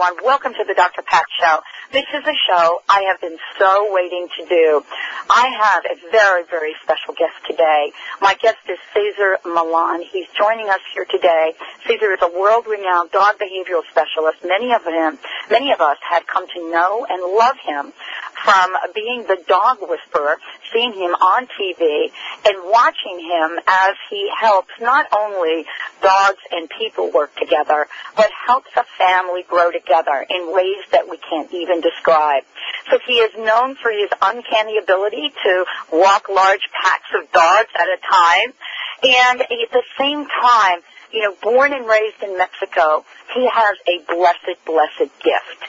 Everyone. Welcome to the Dr. Pat Show. This is a show I have been so waiting to do. I have a very, very special guest today. My guest is Cesar Millan. He's joining us here today. Cesar is a world-renowned dog behavioral specialist. Many of him, many of us have come to know and love him from being the dog whisperer, seeing him on TV, and watching him as he helps not only dogs and people work together, but helps a family grow together in ways that we can't even describe. So he is known for his uncanny ability to walk large packs of dogs at a time, and at the same time, you know, born and raised in Mexico, he has a blessed, blessed gift.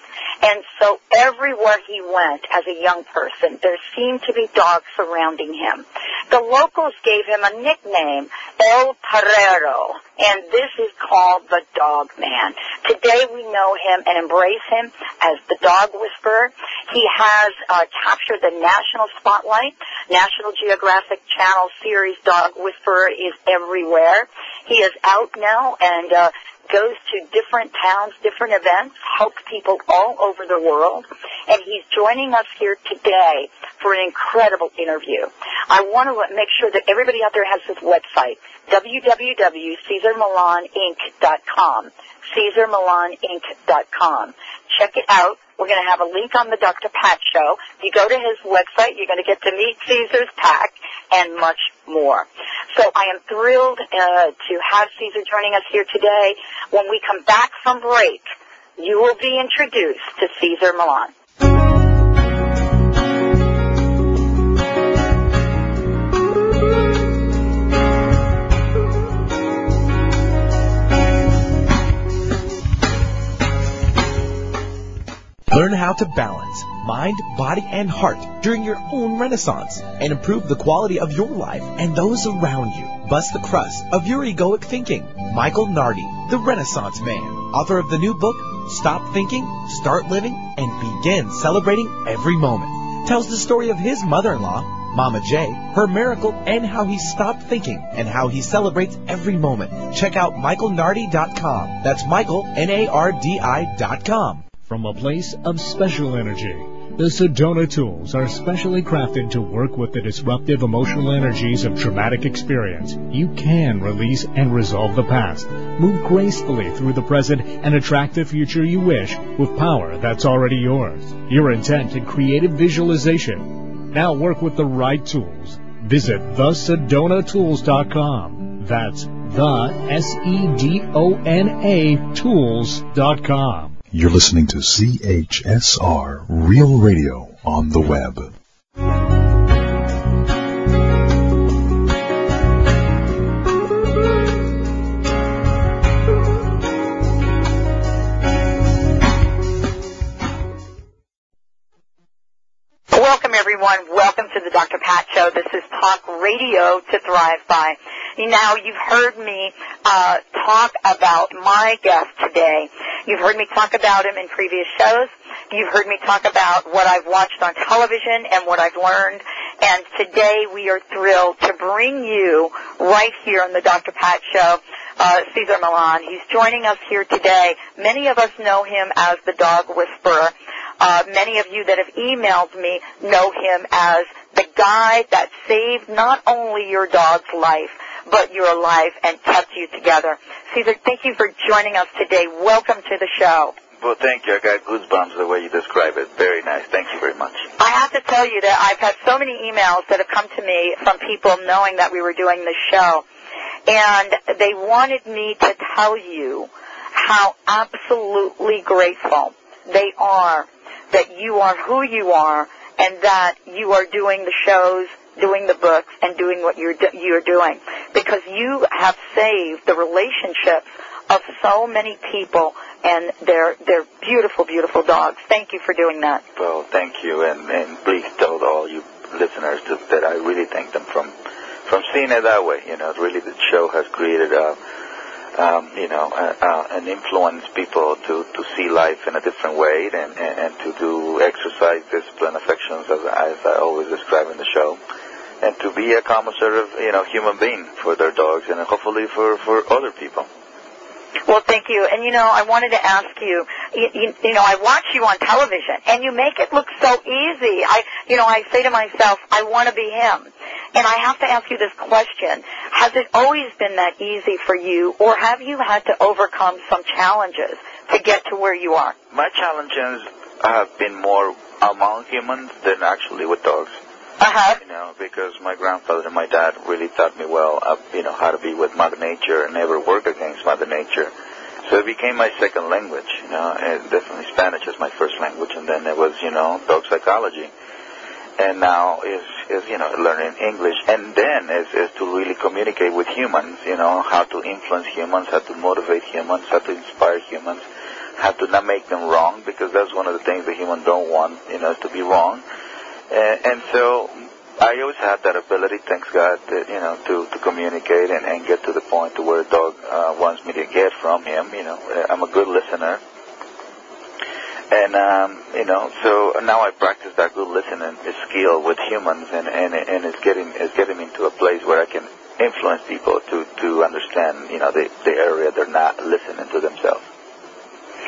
And so everywhere he went as a young person, there seemed to be dogs surrounding him. The locals gave him a nickname, El Perrero, and this is called the Dog Man. Today we know him and embrace him as the Dog Whisperer. He has uh, captured the national spotlight. National Geographic Channel series Dog Whisperer is everywhere. He is out now and uh, goes to different towns, different events, helps people all over the world, and he's joining us here today for an incredible interview. I want to make sure that everybody out there has his website, www.cesarmillaninc.com, cesarmillaninc.com. Check it out. We're going to have a link on the Dr. Pat Show. If you go to his website, you're going to get to meet Cesar's pack and much more. So I am thrilled uh, to have Cesar joining us here today. When we come back from break, you will be introduced to Cesar Millan. Learn how to balance mind, body, and heart during your own renaissance and improve the quality of your life and those around you. Bust the crust of your egoic thinking. Michael Nardi, the Renaissance Man, author of the new book, Stop Thinking, Start Living, and Begin Celebrating Every Moment, tells the story of his mother-in-law, Mama J, her miracle, and how he stopped thinking and how he celebrates every moment. Check out michaelnardi.com. That's Michael, N-A-R-D-I dot com. From a place of special energy, the Sedona tools are specially crafted to work with the disruptive emotional energies of traumatic experience. You can release and resolve the past, move gracefully through the present, and attract the future you wish with power that's already yours. Your intent and creative visualization. Now work with the right tools. Visit thesedonatools.com. That's the S-E-D-O-N-A tools.com. You're listening to CHSR Real Radio on the web. Welcome everyone. Welcome to the Dr. Pat Show. This is Talk Radio to Thrive By. Now you've heard me uh, talk about my guest today. You've heard me talk about him in previous shows. You've heard me talk about what I've watched on television and what I've learned. And today we are thrilled to bring you right here on the Dr. Pat Show, uh, Cesar Millan. He's joining us here today. Many of us know him as the dog whisperer. Uh, many of you that have emailed me know him as the guy that saved not only your dog's life, but your life and kept you together. Cesar, thank you for joining us today. Welcome to the show. Well, thank you. I got goosebumps the way you describe it. Very nice. Thank you very much. I have to tell you that I've had so many emails that have come to me from people knowing that we were doing the show. And they wanted me to tell you how absolutely grateful they are that you are who you are and that you are doing the shows, doing the books, and doing what you're, do- you're doing. Because you have saved the relationships of so many people and their, their beautiful, beautiful dogs. Thank you for doing that. Well, thank you, and, and please tell all you listeners to, that I really thank them from from seeing it that way. You know, really the show has created a, um, you know, uh, uh, and influence people to, to see life in a different way and, and, and to do exercise, discipline, affections, as, as I always describe in the show, and to be a calm, assertive, you know, human being for their dogs and hopefully for, for other people. Well, thank you. And you know, I wanted to ask you, you, you, you know, I watch you on television and you make it look so easy. I, you know, I say to myself, I want to be him. And I have to ask you this question. Has it always been that easy for you or have you had to overcome some challenges to get to where you are? My challenges have been more among humans than actually with dogs. Uh-huh. You know, because my grandfather and my dad really taught me well, uh, you know, how to be with Mother Nature and never work against Mother Nature. So it became my second language, you know, and definitely Spanish is my first language, and then it was, you know, dog psychology. And now is, is you know, learning English, and then is, is to really communicate with humans, you know, how to influence humans, how to motivate humans, how to inspire humans, how to not make them wrong, because that's one of the things the human don't want, you know, to be wrong. And, and so I always had that ability, thanks God, that, you know, to, to communicate and, and get to the point to where a dog uh, wants me to get from him. You know, I'm a good listener. And, um, you know, so now I practice that good listening skill with humans and, and, and it's getting, it's getting me to a place where I can influence people to, to understand, you know, the, the area they're not listening to themselves.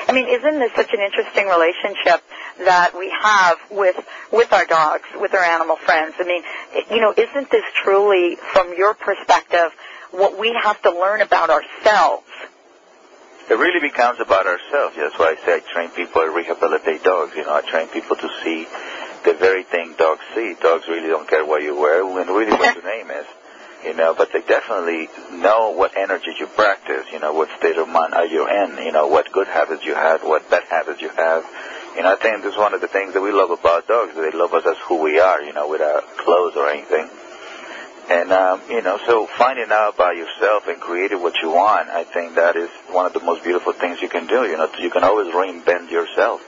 I mean, isn't this such an interesting relationship that we have with with our dogs, with our animal friends? I mean, you know, isn't this truly, from your perspective, what we have to learn about ourselves? It really becomes about ourselves. That's why I say I train people to rehabilitate dogs. You know, I train people to see the very thing dogs see. Dogs really don't care what you wear and really what your name is you know, but they definitely know what energies you practice, you know, what state of mind are you in, you know, what good habits you have, what bad habits you have. You know, I think this is one of the things that we love about dogs. They love us as who we are, you know, without clothes or anything. And, um, you know, so finding out about yourself and creating what you want, I think that is one of the most beautiful things you can do. You know, you can always reinvent yourself.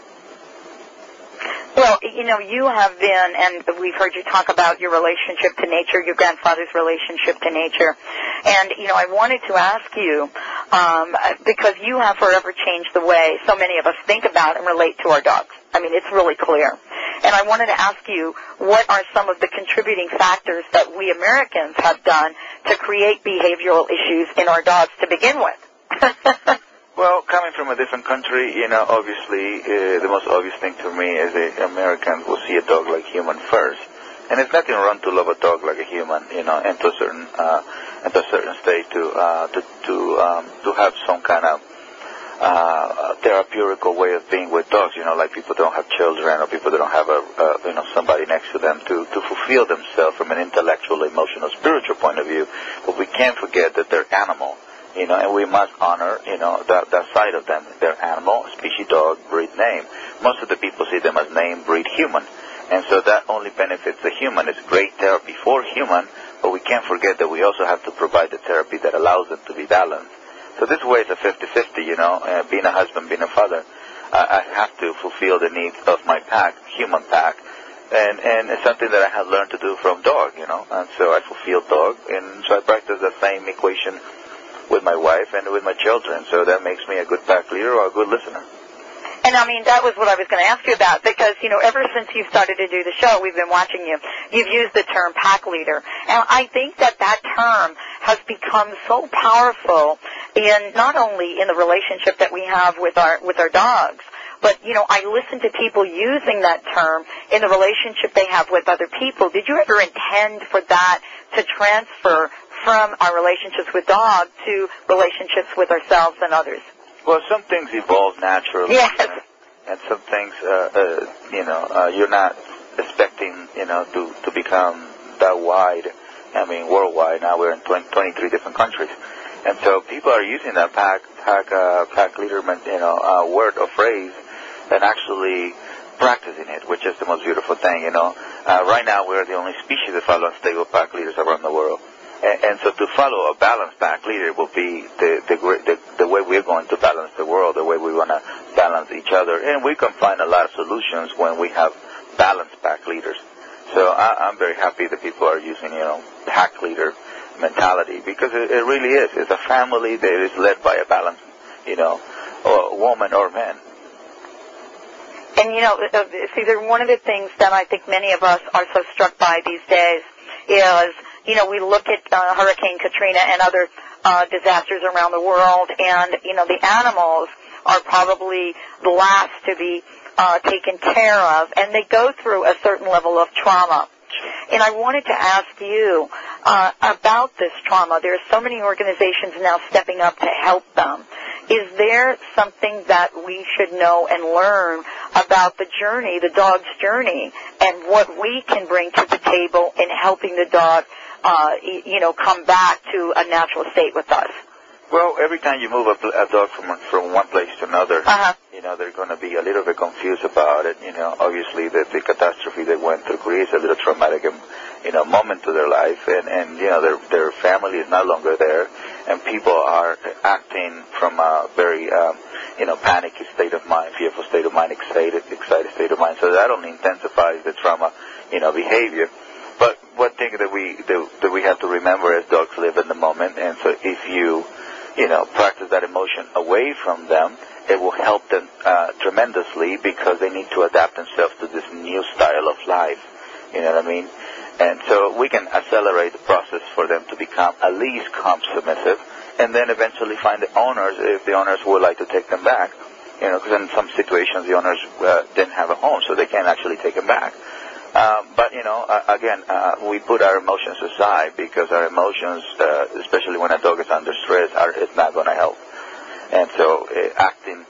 Well, you know, you have been, and we've heard you talk about your relationship to nature, your grandfather's relationship to nature. And, you know, I wanted to ask you, um, because you have forever changed the way so many of us think about and relate to our dogs. I mean, it's really clear. And I wanted to ask you, what are some of the contributing factors that we Americans have done to create behavioral issues in our dogs to begin with? Well, coming from a different country, you know, obviously uh, the most obvious thing to me is that Americans will see a dog like human first, and it's nothing wrong to love a dog like a human, you know, and to a certain uh, and to a certain state to uh, to to um, to have some kind of uh, therapeutical way of being with dogs, you know, like people don't have children or people that don't have a, uh, you know, somebody next to them to, to fulfill themselves from an intellectual, emotional, spiritual point of view. But we can't forget that they're animal you know, and we must honor, you know, that, that side of them. They're animal, species, dog, breed, name. Most of the people see them as name, breed, human. And so that only benefits the human. It's great therapy for human, but we can't forget that we also have to provide the therapy that allows them to be balanced. So this way is a 50-50, you know, uh, being a husband, being a father. I, I have to fulfill the needs of my pack, human pack, and and it's something that I have learned to do from dog, you know. And so I fulfill dog, and so I practice the same equation with my wife and with my children. So that makes me a good pack leader or a good listener. And I mean, that was what I was going to ask you about because, you know, ever since you started to do the show, we've been watching you. You've used the term pack leader. And I think that that term has become so powerful in not only in the relationship that we have with our, with our dogs, but, you know, I listen to people using that term in the relationship they have with other people. Did you ever intend for that to transfer from our relationships with dogs to relationships with ourselves and others? Well, some things evolve naturally. Yes. Uh, and some things, uh, uh, you know, uh, you're not expecting, you know, to, to become that wide. I mean, worldwide. Now we're in 20, 23 different countries. And so people are using that pack, pack, uh, pack leaderman, you know, uh, word or phrase and actually practicing it, which is the most beautiful thing. You know, uh, right now we're the only species that follow unstable pack leaders around the world. And, so to follow a balanced pack leader will be the, the, the, the way we're going to balance the world, the way we want to balance each other. And we can find a lot of solutions when we have balanced pack leaders. So I, I'm very happy that people are using, you know, pack leader mentality because it, it really is. It's a family that is led by a balanced, you know, or woman or man. And you know, uh, Cesar, one of the things that I think many of us are so struck by these days is, you know, we look at uh, Hurricane Katrina and other uh, disasters around the world, and you know, the animals are probably the last to be uh, taken care of, and they go through a certain level of trauma. And I wanted to ask you uh, about this trauma. There are so many organizations now stepping up to help them. Is there something that we should know and learn about the journey, the dog's journey, and what we can bring to the table in helping the dog, uh, you know, come back to a natural state with us? Well, every time you move a, a dog from from one place to another, Uh-huh. you know they're going to be a little bit confused about it. You know, obviously the, the catastrophe they went through creates a little traumatic, um, you know, moment to their life, and and you know their their family is no longer there, and people are acting from a very um, you know panicky state of mind, fearful state of mind, excited excited state of mind. So that only intensifies the trauma, you know, behavior. One thing that we that, that we have to remember is dogs live in the moment, and so if you you know, practice that emotion away from them, it will help them uh, tremendously because they need to adapt themselves to this new style of life. You know what I mean? And so we can accelerate the process for them to become at least calm submissive, and then eventually find the owners if the owners would like to take them back. You know, because in some situations the owners uh, didn't have a home, so they can't actually take them back. Um, but you know, uh, again, uh, we put our emotions aside because our emotions, uh, especially when a dog is under stress, are is not going to help. And so, uh, acting,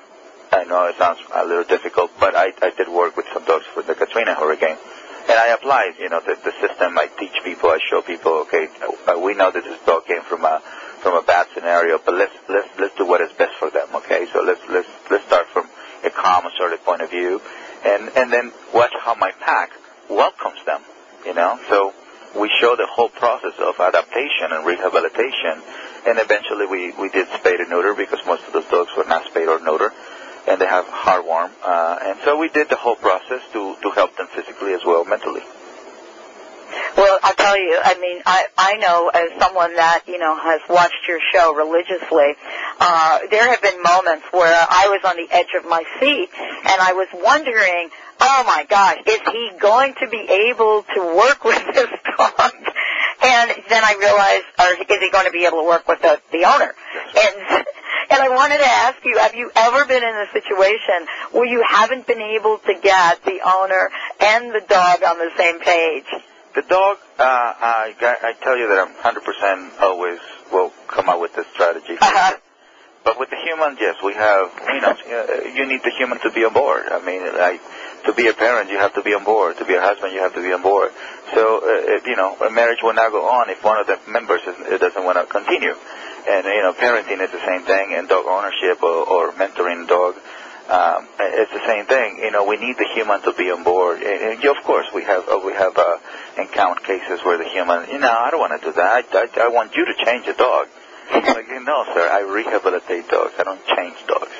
I know it sounds a little difficult, but I, I did work with some dogs with the Katrina hurricane, and I applied, you know, the, the system. I teach people, I show people, okay, uh, we know that this dog came from a from a bad scenario, but let's let's let's do what is best for them, okay? So let's let's let's start from a calm, assertive point of view, and and then watch how my pack welcomes them, you know. So we show the whole process of adaptation and rehabilitation, and eventually we, we did spay and neuter because most of those dogs were not spayed or neutered, and they have heartworm, uh, and so we did the whole process to, to help them physically as well mentally. Well, I'll tell you, I mean, I, I know as someone that, you know, has watched your show religiously, uh, there have been moments where I was on the edge of my seat and I was wondering, oh my gosh, is he going to be able to work with this dog? And then I realized, or is he going to be able to work with the, the owner? And, and I wanted to ask you, have you ever been in a situation where you haven't been able to get the owner and the dog on the same page? The dog, uh, I, I tell you that I'm 100% always will come up with this strategy. Uh-huh. But with the human, yes, we have, you know, uh, you need the human to be on board. I mean, like, to be a parent, you have to be on board. To be a husband, you have to be on board. So, uh, you know, a marriage will not go on if one of the members is, doesn't want to continue. And, you know, parenting is the same thing, and dog ownership or, or mentoring dog, um, it's the same thing. You know, we need the human to be on board. And, and of course, we have uh, we have uh, encountered cases where the human, you know, I don't want to do that. I, I, I want you to change a dog. like, no, sir, I rehabilitate dogs. I don't change dogs.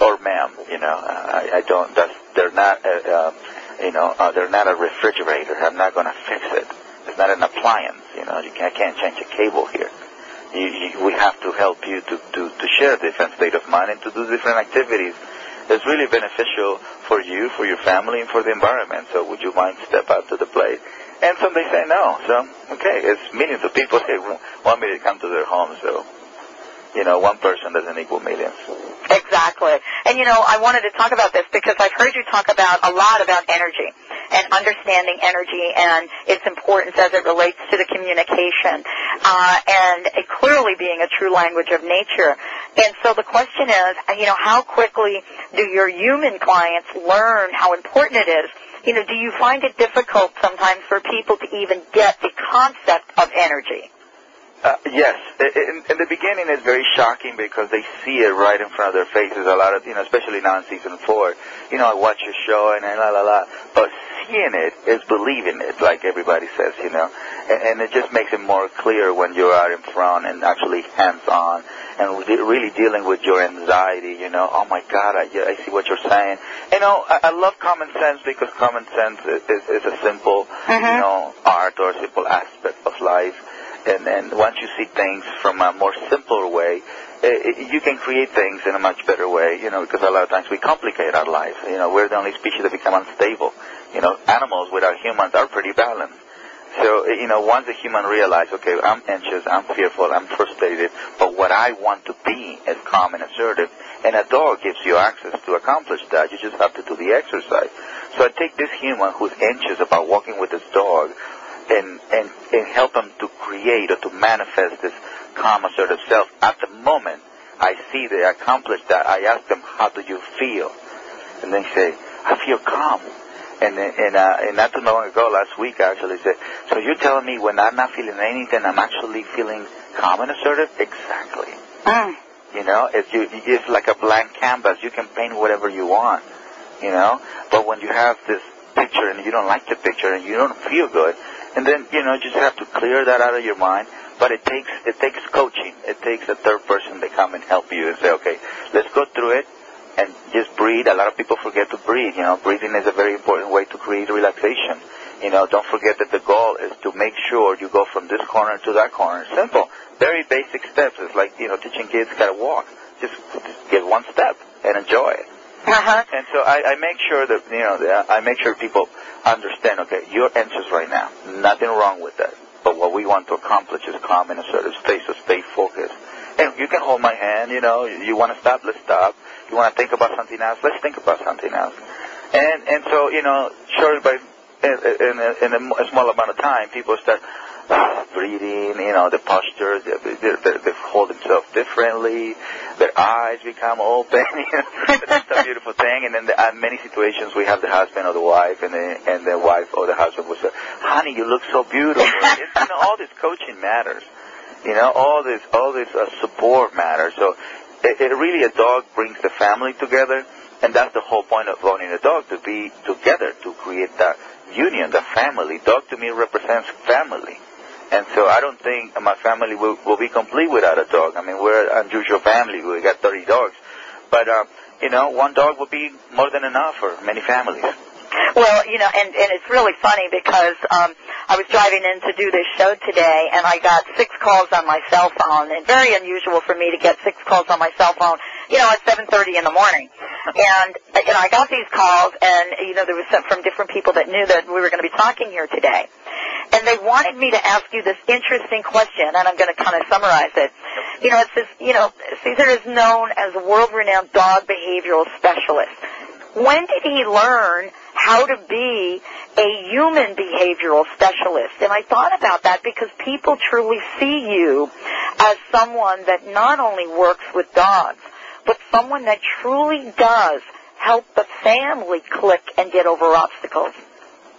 Or ma'am, you know, I, I don't. That's they're not. Uh, uh, you know, uh, they're not a refrigerator. I'm not going to fix it. It's not an appliance. You know, you can, I can't change a cable here. You, you, we have to help you to, to, to share a different state of mind and to do different activities. It's really beneficial for you, for your family, and for the environment. So would you mind step out to the plate? And some they say no. So okay, it's millions of people they want me to come to their home. So you know, one person doesn't equal millions. Exactly. And you know, I wanted to talk about this because I've heard you talk about a lot about energy and understanding energy and its importance as it relates to the communication, uh, and clearly being a true language of nature. And so the question is, you know, how quickly do your human clients learn how important it is? You know, do you find it difficult sometimes for people to even get the concept of energy? Uh, yes. In, in the beginning, it's very shocking because they see it right in front of their faces. A lot of, you know, especially now in season four. You know, I watch your show and la la la. But seeing it is believing it, like everybody says, you know. And, and it just makes it more clear when you're in front and actually hands-on and really dealing with your anxiety, you know. Oh my God, I, I see what you're saying. You know, I, I love common sense because common sense is, is, is a simple, Mm-hmm. you know, art or simple aspect of life. And, and once you see things from a more simpler way, it, you can create things in a much better way, you know, because a lot of times we complicate our life. You know, we're the only species that become unstable. You know, animals without humans are pretty balanced. So, eh, you know, once a human realizes, okay, I'm anxious, I'm fearful, I'm frustrated, but what I want to be is calm and assertive, and a dog gives you access to accomplish that. You just have to do the exercise. So I take this human who's anxious about walking with his dog and, and, and help them to create or to manifest this calm, assertive self. At the moment I see they accomplish that, I ask them, how do you feel? And they say, I feel calm. And, and, uh, and not too long ago, last week I actually, said, so you're telling me when I'm not feeling anything, I'm actually feeling calm and assertive? Exactly. Mm. You know, it's, you, it's like a blank canvas. You can paint whatever you want, you know. But when you have this picture and you don't like the picture and you don't feel good, and then, you know, just have to clear that out of your mind. But it takes, it takes coaching. It takes a third person to come and help you and say, okay, let's go through it and just breathe. A lot of people forget to breathe. You know, breathing is a very important way to create relaxation. You know, don't forget that the goal is to make sure you go from this corner to that corner. Simple, very basic steps. It's like you know teaching kids how to walk. Just, just get one step and enjoy it. Uh-huh. And so I, I make sure that you know that I make sure people understand. Okay, you're anxious right now. Nothing wrong with that. But what we want to accomplish is calm and assertive stay. So stay focused. And you can hold my hand. You know, you want to stop, let's stop. You want to think about something else, let's think about something else. And and so you know, surely by in, in, a, in a small amount of time, people start breathing, you know, the posture, they, they, they, hold themselves differently, their eyes become open, it's a beautiful thing. And then the, in many situations, we have the husband or the wife, and the, and the wife or the husband will say, honey, you look so beautiful. it's, you know, all this coaching matters. You know, all this, all this uh, support matters. So it, it really, a dog brings the family together, and that's the whole point of owning a dog, to be together, to create that union, the family. Dog to me represents family. And so I don't think my family will, will be complete without a dog. I mean, we're an unusual family. We got 30 dogs. But, uh, you know, one dog would be more than enough for many families. Well, you know, and and it's really funny because um I was driving in to do this show today and I got six calls on my cell phone and very unusual for me to get six calls on my cell phone, you know, at 7:30 in the morning. And you know, I got these calls and you know there was some from different people that knew that we were going to be talking here today. And they wanted me to ask you this interesting question and I'm going to kind of summarize it. You know, it says, you know, Cesar is known as a world-renowned dog behavioral specialist. When did he learn how to be a human behavioral specialist? And I thought about that because people truly see you as someone that not only works with dogs, but someone that truly does help the family click and get over obstacles.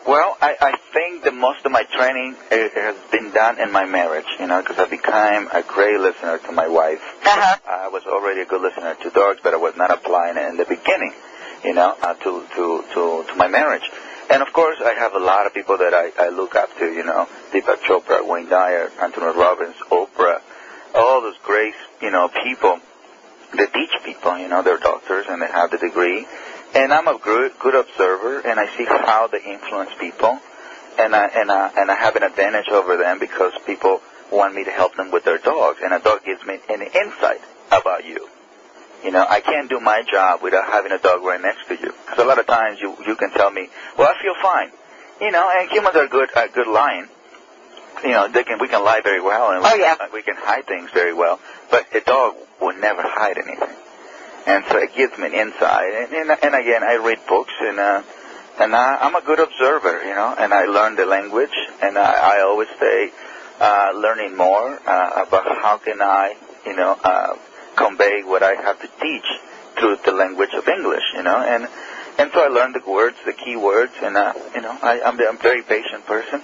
Well, I, I think that most of my training uh, has been done in my marriage, you know, because I became a great listener to my wife. Uh-huh. I was already a good listener to dogs, but I was not applying it in the beginning, you know, uh, to, to, to, to my marriage. And of course, I have a lot of people that I, I look up to, you know, Deepak Chopra, Wayne Dyer, Anthony Robbins, Oprah, all those great, you know, people that teach people, you know, they're doctors and they have the degree. And I'm a good, good observer, and I see how they influence people, and I and I and I have an advantage over them because people want me to help them with their dogs, and a dog gives me an insight about you. You know, I can't do my job without having a dog right next to you. Because a lot of times you you can tell me, well, I feel fine. You know, and humans are good at good lying. You know, they can we can lie very well, and we, Oh, yeah. we can hide things very well. But a dog will never hide anything and so it gives me an insight. And, and, and again, I read books, and uh, and I, I'm a good observer, you know, and I learn the language, and I, I always stay uh, learning more uh, about how can I, you know, uh, convey what I have to teach through the language of English, you know, and and so I learn the words, the key words, and uh, you know, I, I'm, I'm a very patient person.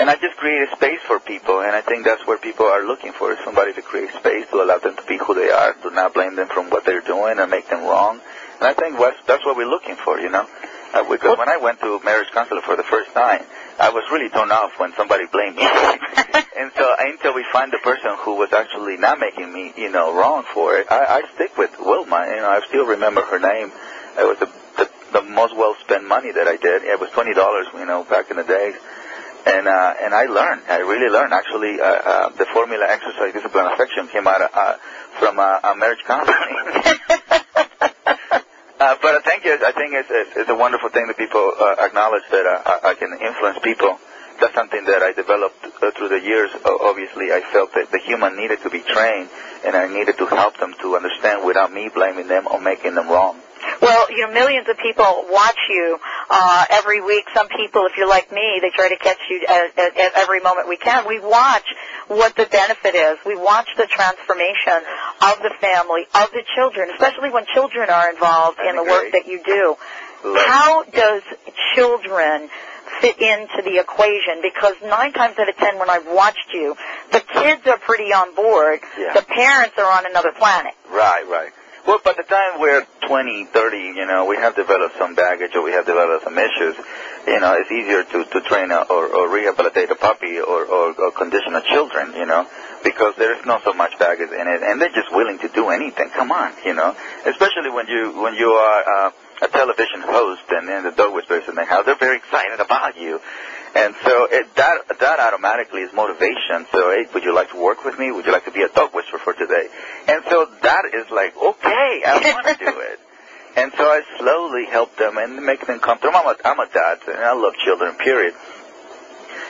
And I just create a space for people, and I think that's where people are looking for, is somebody to create space to allow them to be who they are, to not blame them from what they're doing and make them wrong. And I think that's, that's what we're looking for, you know? Uh, because when I went to marriage counselor for the first time, I was really thrown off when somebody blamed me. and so until we find the person who was actually not making me, you know, wrong for it, I, I stick with Wilma. You know, I still remember her name. It was the, the, the most well spent money that I did. It was twenty dollars, you know, back in the days. And uh, and I learned. I really learned. Actually, uh, uh, the formula exercise discipline affection came out uh, from uh, a marriage counseling. Uh, but I think it's, I think it's, it's, it's a wonderful thing that people uh, acknowledge that uh, I, I can influence people. That's something that I developed uh, through the years. Uh, obviously, I felt that the human needed to be trained, and I needed to help them to understand without me blaming them or making them wrong. Well, you know, millions of people watch you uh, every week. Some people, if you're like me, they try to catch you at, at, at every moment we can. We watch what the benefit is. We watch the transformation of the family, of the children, especially when children are involved in the work that you do. How does children fit into the equation? Because nine times out of ten when I've watched you, the kids are pretty on board. Yeah. The parents are on another planet. Right, right. Well, by the time we're 20, 30, you know, we have developed some baggage or we have developed some issues. You know, it's easier to, to train a, or, or rehabilitate a puppy or, or, or condition a children, you know, because there's not so much baggage in it and they're just willing to do anything. Come on, you know, especially when you, when you are, uh, a television host and then the dog whispers in the house, they're very excited about you. And so it, that that automatically is motivation. So, hey, would you like to work with me? Would you like to be a dog whisperer for today? And so that is like, okay, I want to do it. And so I slowly help them and make them comfortable. I'm a, I'm a dad, and I love children, period.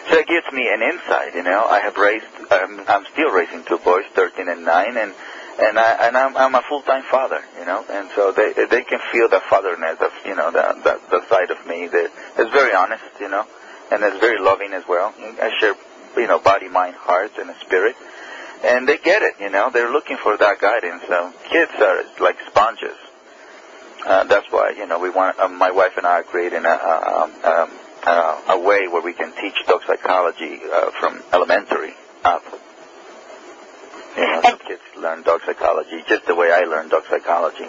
So it gives me an insight, you know. I have raised, I'm, I'm still raising two boys, 13 and 9, and and I and I'm, I'm a full time father, you know, and so they they can feel the fatherness of you know the the, the side of me that is very honest, you know, and is very loving as well. I share you know body, mind, heart, and spirit, and they get it, you know. They're looking for that guidance. So kids are like sponges. Uh, that's why you know we want uh, my wife and I are creating a um, um, uh, a way where we can teach dog psychology uh, from elementary up. You know, so kids learn dog psychology just the way I learned dog psychology.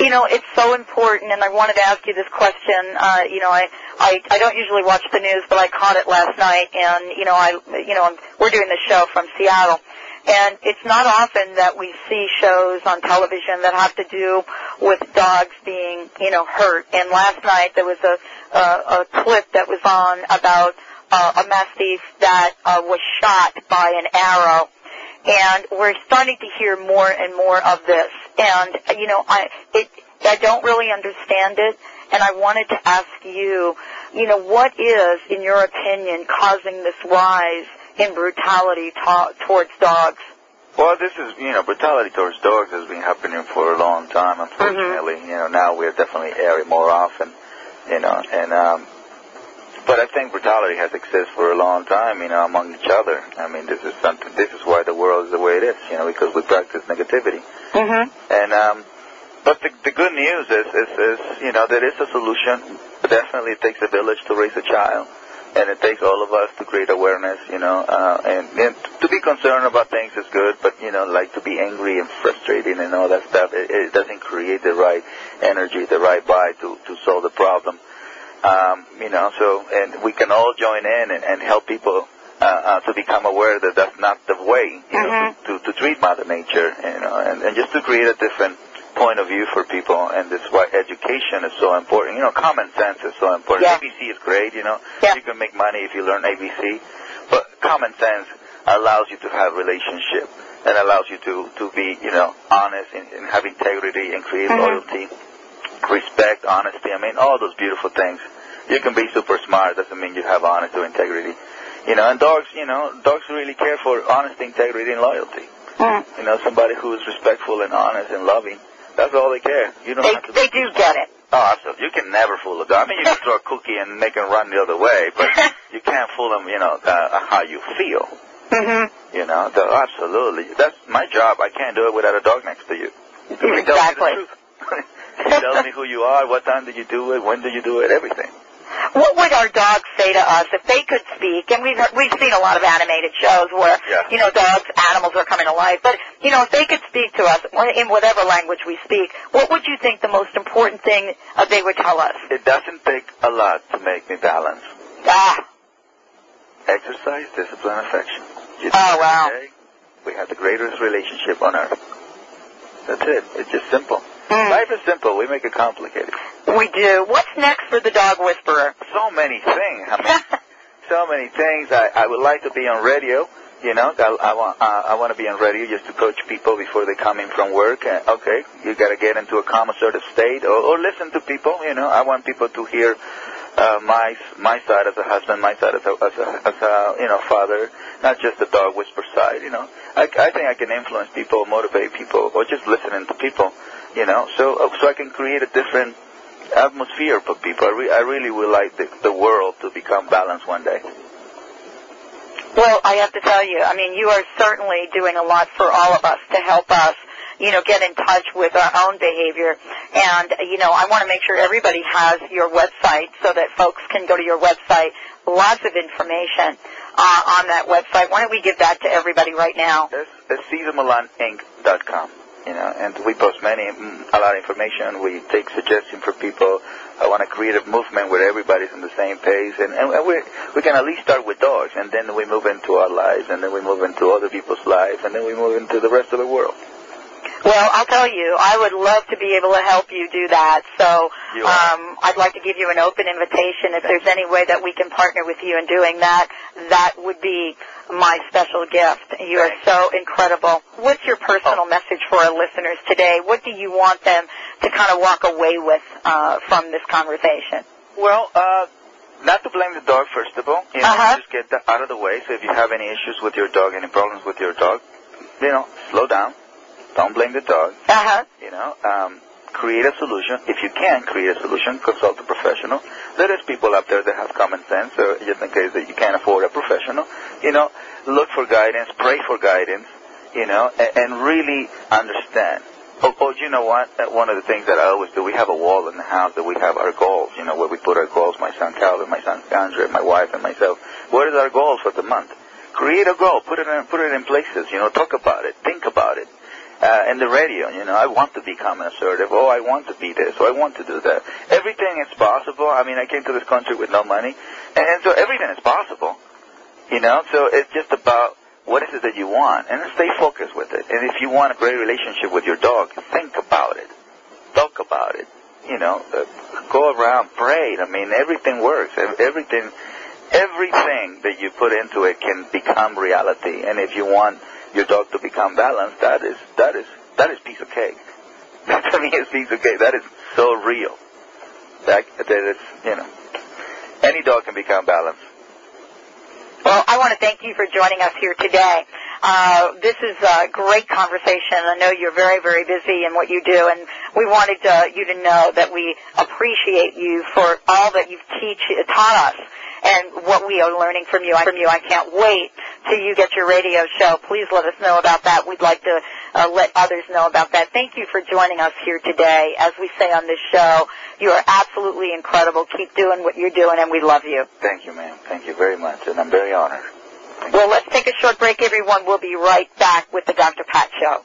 You know, it's so important, and I wanted to ask you this question. Uh, you know, I, I I don't usually watch the news, but I caught it last night, and you know, I you know, we're doing the show from Seattle, and it's not often that we see shows on television that have to do with dogs being you know hurt. And last night there was a a, a clip that was on about uh, a mastiff that uh, was shot by an arrow and we're starting to hear more and more of this. And you know, I it I don't really understand it, and I wanted to ask you, you know, what is, in your opinion, causing this rise in brutality to- towards dogs? Well, this is, you know, brutality towards dogs has been happening for a long time, unfortunately. You know, now we're definitely airing more often, you know, and, um, but I think brutality has existed for a long time, you know, among each other. I mean, this is something, this is why the world is the way it is, you know, because we practice negativity. Mm-hmm. And, um, but the, the good news is, is, is, you know, there is a solution. Definitely it takes a village to raise a child. And it takes all of us to create awareness, you know, uh, and, and to be concerned about things is good, but, you know, like to be angry and frustrated and all that stuff, it, it doesn't create the right energy, the right vibe to, to solve the problem. Um, you know, so, and we can all join in and, and help people uh, uh, to become aware that that's not the way, you know, to, to, to treat Mother Nature, you know, and, and just to create a different point of view for people, and that's why education is so important. You know, common sense is so important. Yeah. ABC is great, you know. Yeah. You can make money if you learn ABC, but common sense allows you to have relationship and allows you to, to be, you know, honest and, and have integrity and create Mhm. loyalty, respect, honesty. I mean, all those beautiful things. You can be super smart, doesn't mean you have honesty or integrity. You know, and dogs, you know, dogs really care for honesty, integrity, and loyalty. Mm. You know, somebody who is respectful and honest and loving. That's all they care. You don't They have to. they do get it. Oh, absolutely. You can never fool a dog. I mean, you can throw a cookie and make them run the other way, but you can't fool them. You know uh, how you feel. Mm-hmm. You know, the, absolutely. That's my job. I can't do it without a dog next to you. Exactly. Me the truth. it tells me who you are, what time did you do it, when did you do it, everything. what would our dogs say to us if they could speak? And we've we've seen a lot of animated shows where Yeah. you know dogs, animals are coming to life. But you know, if they could speak to us in whatever language we speak, what would you think the most important thing uh, they would tell us? It doesn't take a lot to make me balance. Ah, Exercise, discipline, affection. You do Oh, wow. day, We have the greatest relationship on earth. That's it. It's just simple. Mm. Life is simple. We make it complicated. we do. What's next for the dog whisperer? So many things. I mean, so many things. I, I would like to be on radio. You know, I, I want uh, I want to be on radio just to coach people before they come in from work. And, okay, you got to get into a calm, assertive state, or, or listen to people. You know, I want people to hear uh, my my side as a husband, my side as a, as a as a you know father, not just the dog whisper side. You know, I, I think I can influence people, motivate people, or just listening to people. You know, so uh, so I can create a different atmosphere for people. I, re- I really would like the, the world to become balanced one day. Well, I have to tell you, I mean, you are certainly doing a lot for all of us to help us, you know, get in touch with our own behavior. And, you know, I want to make sure everybody has your website so that folks can go to your website. Lots of information uh, on that website. Why don't we give that to everybody right now? That's CesarMillanInc.com. You know, and we post many, mm, a lot of information. We take suggestions for people. I want to create a movement where everybody's on the same page, and, and we we can at least start with dogs, and then we move into our lives, and then we move into other people's lives, and then we move into the rest of the world. Well, I'll tell you, I would love to be able to help you do that. So um, I'd like to give you an open invitation. If there's any way that we can partner with you in doing that, that would be my special gift. You are so incredible. What's your personal message for our listeners today? What do you want them to kind of walk away with uh, from this conversation? Well, uh, not to blame the dog, first of all. You know, Uh-huh. just get that out of the way. So if you have any issues with your dog, any problems with your dog, you know, slow down. Don't blame the dog. Uh-huh. You know, um, create a solution. If you can create a solution, consult a professional. There is people out there that have common sense, so just in case that you can't afford a professional, you know, look for guidance, pray for guidance, you know, and, and really understand. Oh, oh, you know what? Uh, One of the things that I always do, we have a wall in the house that we have our goals, you know, where we put our goals, my son Calvin, my son Andre, my wife, and myself. What is our goals for the month? Create a goal, put it in, put it in places, you know, talk about it, think about it uh, in the radio. You know, I want to become assertive. Oh, I want to be this. Oh, I want to do that. Everything is possible. I mean, I came to this country with no money, and, and so everything is possible. You know, so it's just about what is it that you want, and stay focused with it. And if you want a great relationship with your dog, think about it, talk about it. You know, uh, go around, pray. I mean, everything works. Everything, everything that you put into it can become reality. And if you want your dog to become balanced, that is that is that is piece of cake. That to me is piece of cake. That is so real. That that is you know, any dog can become balanced. Well, I want to thank you for joining us here today. Uh, this is a great conversation. I know you're very, very busy in what you do, and we wanted uh, you to know that we appreciate you for all that you've teach taught us and what we are learning from you. From you, I can't wait till you get your radio show. Please let us know about that. We'd like to uh, let others know about that. Thank you for joining us here today. As we say on this show, you are absolutely incredible. Keep doing what you're doing, and we love you. Thank you, ma'am. Thank you very much, and I'm very honored. Well, let's take a short break, everyone. We'll be right back with the Dr. Pat Show.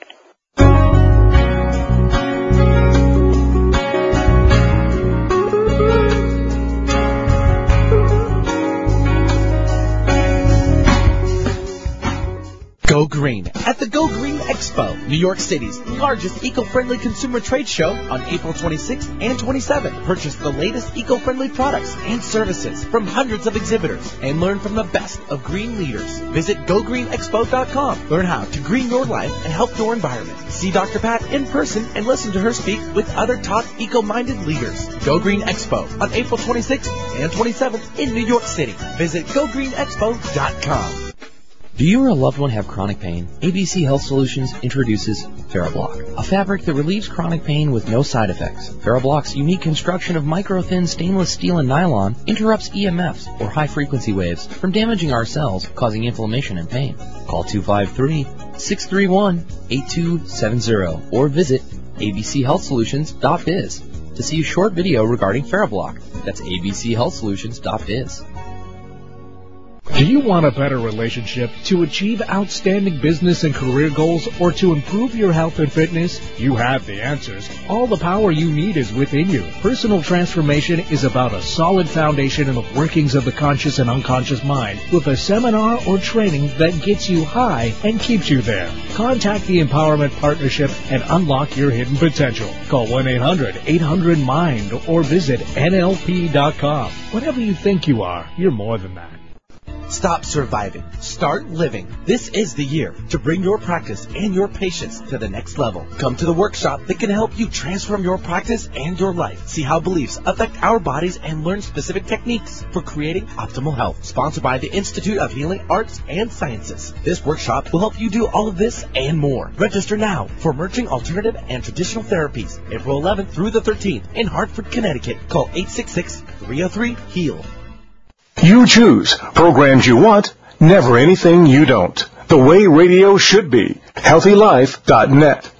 Green at the Go Green Expo, New York City's largest eco-friendly consumer trade show on April 26th and 27th. Purchase the latest eco-friendly products and services from hundreds of exhibitors and learn from the best of green leaders. Visit GoGreenExpo.com. Learn how to green your life and help your environment. See Dr. Pat in person and listen to her speak with other top eco-minded leaders. Go Green Expo on April 26th and 27th in New York City. Visit GoGreenExpo.com. Do you or a loved one have chronic pain? ABC Health Solutions introduces Therablock, a fabric that relieves chronic pain with no side effects. Therablock's unique construction of micro-thin stainless steel and nylon interrupts EMFs, or high-frequency waves, from damaging our cells, causing inflammation and pain. Call 253-631-8270 or visit abchealthsolutions.biz. to see a short video regarding Therablock. That's abchealthsolutions.biz. Do you want a better relationship to achieve outstanding business and career goals or to improve your health and fitness? You have the answers. All the power you need is within you. Personal transformation is about a solid foundation in the workings of the conscious and unconscious mind with a seminar or training that gets you high and keeps you there. Contact the Empowerment Partnership and unlock your hidden potential. Call 1-800-800-MIND or visit NLP.com. Whatever you think you are, you're more than that. Stop surviving. Start living. This is the year to bring your practice and your patients to the next level. Come to the workshop that can help you transform your practice and your life. See how beliefs affect our bodies and learn specific techniques for creating optimal health. Sponsored by the Institute of Healing Arts and Sciences. This workshop will help you do all of this and more. Register now for Merging Alternative and Traditional Therapies, April 11th through the 13th in Hartford, Connecticut. Call 866-303-HEAL. You choose programs you want, never anything you don't. The way radio should be. HealthyLife.net.